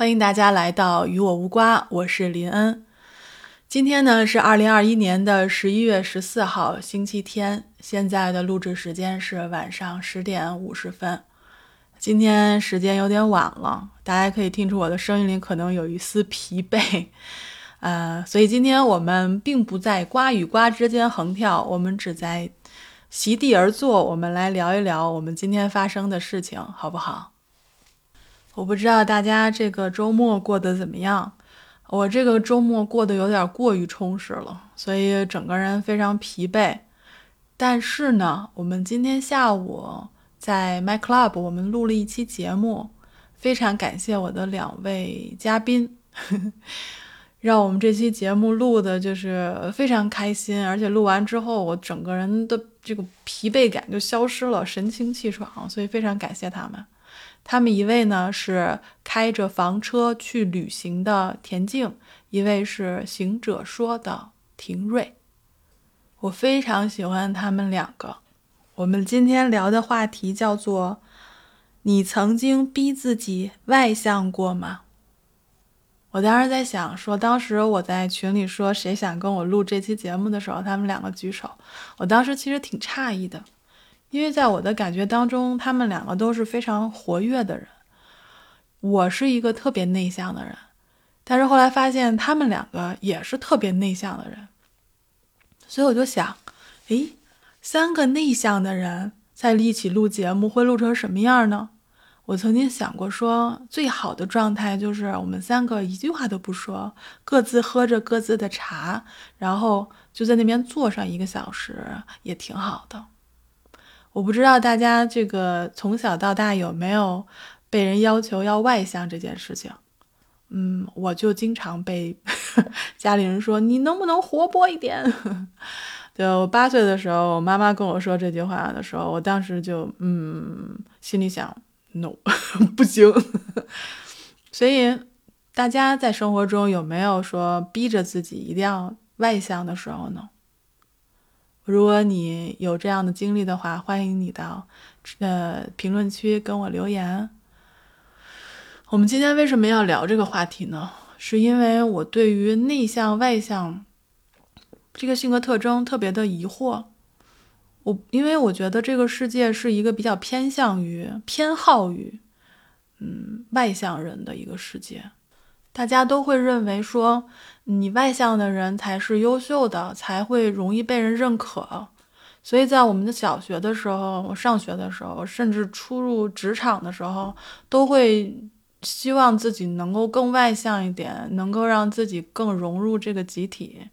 欢迎大家来到与我无瓜，我是林恩。今天呢是二零二一年的十一月十四号，星期天。现在的录制时间是晚上十点五十分。今天时间有点晚了，大家可以听出我的声音里可能有一丝疲惫。呃，所以今天我们并不在瓜与瓜之间横跳，我们只在席地而坐。我们来聊一聊我们今天发生的事情，好不好？我不知道大家这个周末过得怎么样，我这个周末过得有点过于充实了，所以整个人非常疲惫。但是呢，我们今天下午在 My Club 我们录了一期节目，非常感谢我的两位嘉宾，让我们这期节目录的就是非常开心，而且录完之后我整个人的这个疲惫感就消失了，神清气爽，所以非常感谢他们。他们一位呢是开着房车去旅行的田静，一位是行者说的廷瑞。我非常喜欢他们两个。我们今天聊的话题叫做“你曾经逼自己外向过吗？”我当时在想，说当时我在群里说谁想跟我录这期节目的时候，他们两个举手。我当时其实挺诧异的。因为在我的感觉当中，他们两个都是非常活跃的人，我是一个特别内向的人，但是后来发现他们两个也是特别内向的人，所以我就想，诶，三个内向的人在一起录节目会录成什么样呢？我曾经想过说，最好的状态就是我们三个一句话都不说，各自喝着各自的茶，然后就在那边坐上一个小时，也挺好的。我不知道大家这个从小到大有没有被人要求要外向这件事情，嗯，我就经常被 家里人说你能不能活泼一点。对我八岁的时候，我妈妈跟我说这句话的时候，我当时就嗯，心里想 no 不行。所以大家在生活中有没有说逼着自己一定要外向的时候呢？如果你有这样的经历的话，欢迎你到呃评论区跟我留言。我们今天为什么要聊这个话题呢？是因为我对于内向外向这个性格特征特别的疑惑。我因为我觉得这个世界是一个比较偏向于偏好于嗯外向人的一个世界。大家都会认为说，你外向的人才是优秀的，才会容易被人认可。所以在我们的小学的时候，上学的时候，甚至初入职场的时候，都会希望自己能够更外向一点，能够让自己更融入这个集体。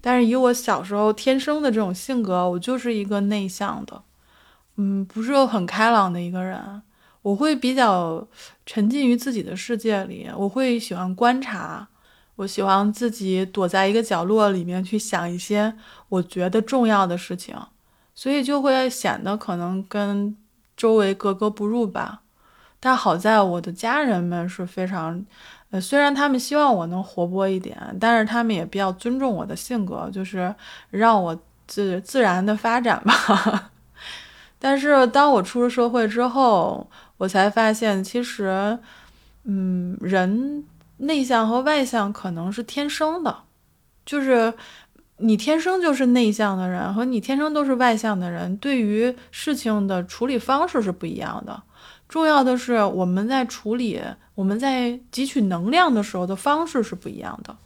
但是以我小时候天生的这种性格，我就是一个内向的，嗯，不是很开朗的一个人。我会比较沉浸于自己的世界里，我会喜欢观察，我喜欢自己躲在一个角落里面去想一些我觉得重要的事情，所以就会显得可能跟周围格格不入吧。但好在我的家人们是非常，呃，虽然他们希望我能活泼一点，但是他们也比较尊重我的性格，就是让我自自然的发展吧。但是当我出了社会之后，我才发现，其实，嗯，人内向和外向可能是天生的，就是你天生就是内向的人和你天生都是外向的人，对于事情的处理方式是不一样的。重要的是，我们在处理、我们在汲取能量的时候的方式是不一样的。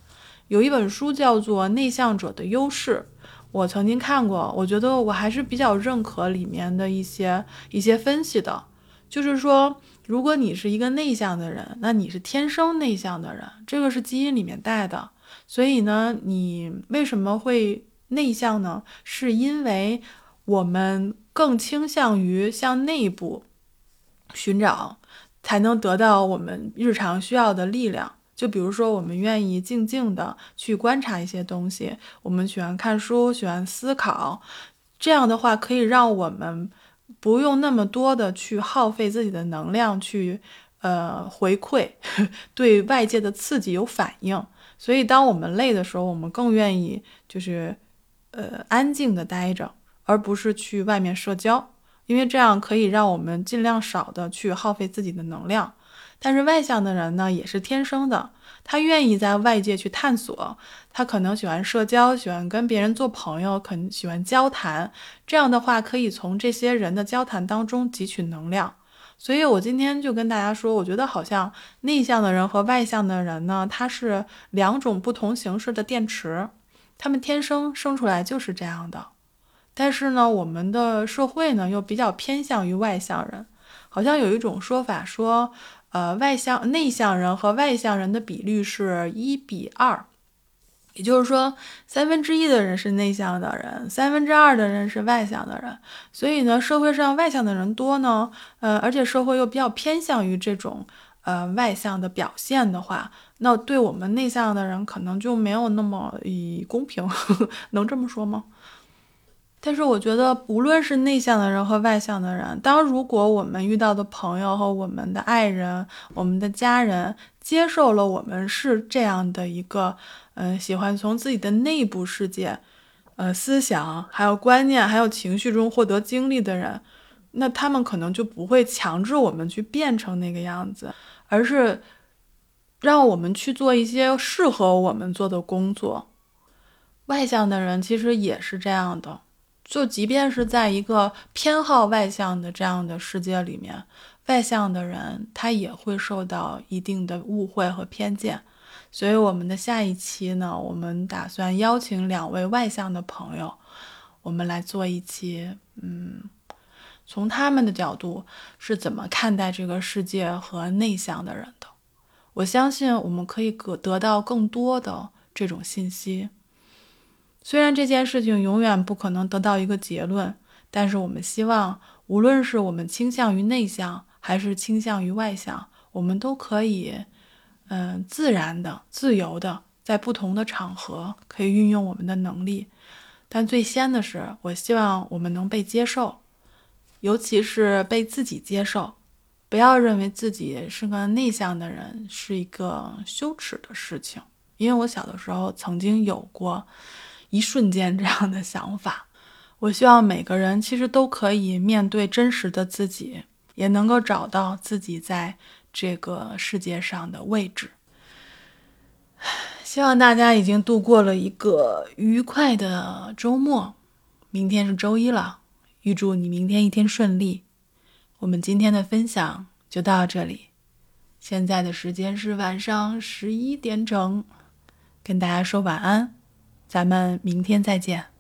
有一本书叫做《内向者的优势》，我曾经看过，我觉得我还是比较认可里面的一些一些分析的。就是说，如果你是一个内向的人，那你是天生内向的人，这个是基因里面带的。所以呢，你为什么会内向呢？是因为我们更倾向于向内部寻找，才能得到我们日常需要的力量。就比如说，我们愿意静静的去观察一些东西，我们喜欢看书，喜欢思考，这样的话可以让我们。不用那么多的去耗费自己的能量去，呃，回馈 对外界的刺激有反应。所以，当我们累的时候，我们更愿意就是，呃，安静的待着，而不是去外面社交，因为这样可以让我们尽量少的去耗费自己的能量。但是外向的人呢，也是天生的，他愿意在外界去探索，他可能喜欢社交，喜欢跟别人做朋友，可能喜欢交谈。这样的话，可以从这些人的交谈当中汲取能量。所以我今天就跟大家说，我觉得好像内向的人和外向的人呢，他是两种不同形式的电池，他们天生生出来就是这样的。但是呢，我们的社会呢又比较偏向于外向人，好像有一种说法说。呃，外向内向人和外向人的比率是一比二，也就是说，三分之一的人是内向的人，三分之二的人是外向的人。所以呢，社会上外向的人多呢，呃，而且社会又比较偏向于这种呃外向的表现的话，那对我们内向的人可能就没有那么以公平，能这么说吗？但是我觉得，无论是内向的人和外向的人，当如果我们遇到的朋友和我们的爱人、我们的家人接受了我们是这样的一个，嗯，喜欢从自己的内部世界、呃思想、还有观念、还有情绪中获得经历的人，那他们可能就不会强制我们去变成那个样子，而是让我们去做一些适合我们做的工作。外向的人其实也是这样的。就即便是在一个偏好外向的这样的世界里面，外向的人他也会受到一定的误会和偏见。所以，我们的下一期呢，我们打算邀请两位外向的朋友，我们来做一期，嗯，从他们的角度是怎么看待这个世界和内向的人的。我相信我们可以得得到更多的这种信息。虽然这件事情永远不可能得到一个结论，但是我们希望，无论是我们倾向于内向还是倾向于外向，我们都可以，嗯，自然的、自由的，在不同的场合可以运用我们的能力。但最先的是，我希望我们能被接受，尤其是被自己接受。不要认为自己是个内向的人是一个羞耻的事情，因为我小的时候曾经有过。一瞬间这样的想法，我希望每个人其实都可以面对真实的自己，也能够找到自己在这个世界上的位置。希望大家已经度过了一个愉快的周末，明天是周一了，预祝你明天一天顺利。我们今天的分享就到这里，现在的时间是晚上十一点整，跟大家说晚安。咱们明天再见。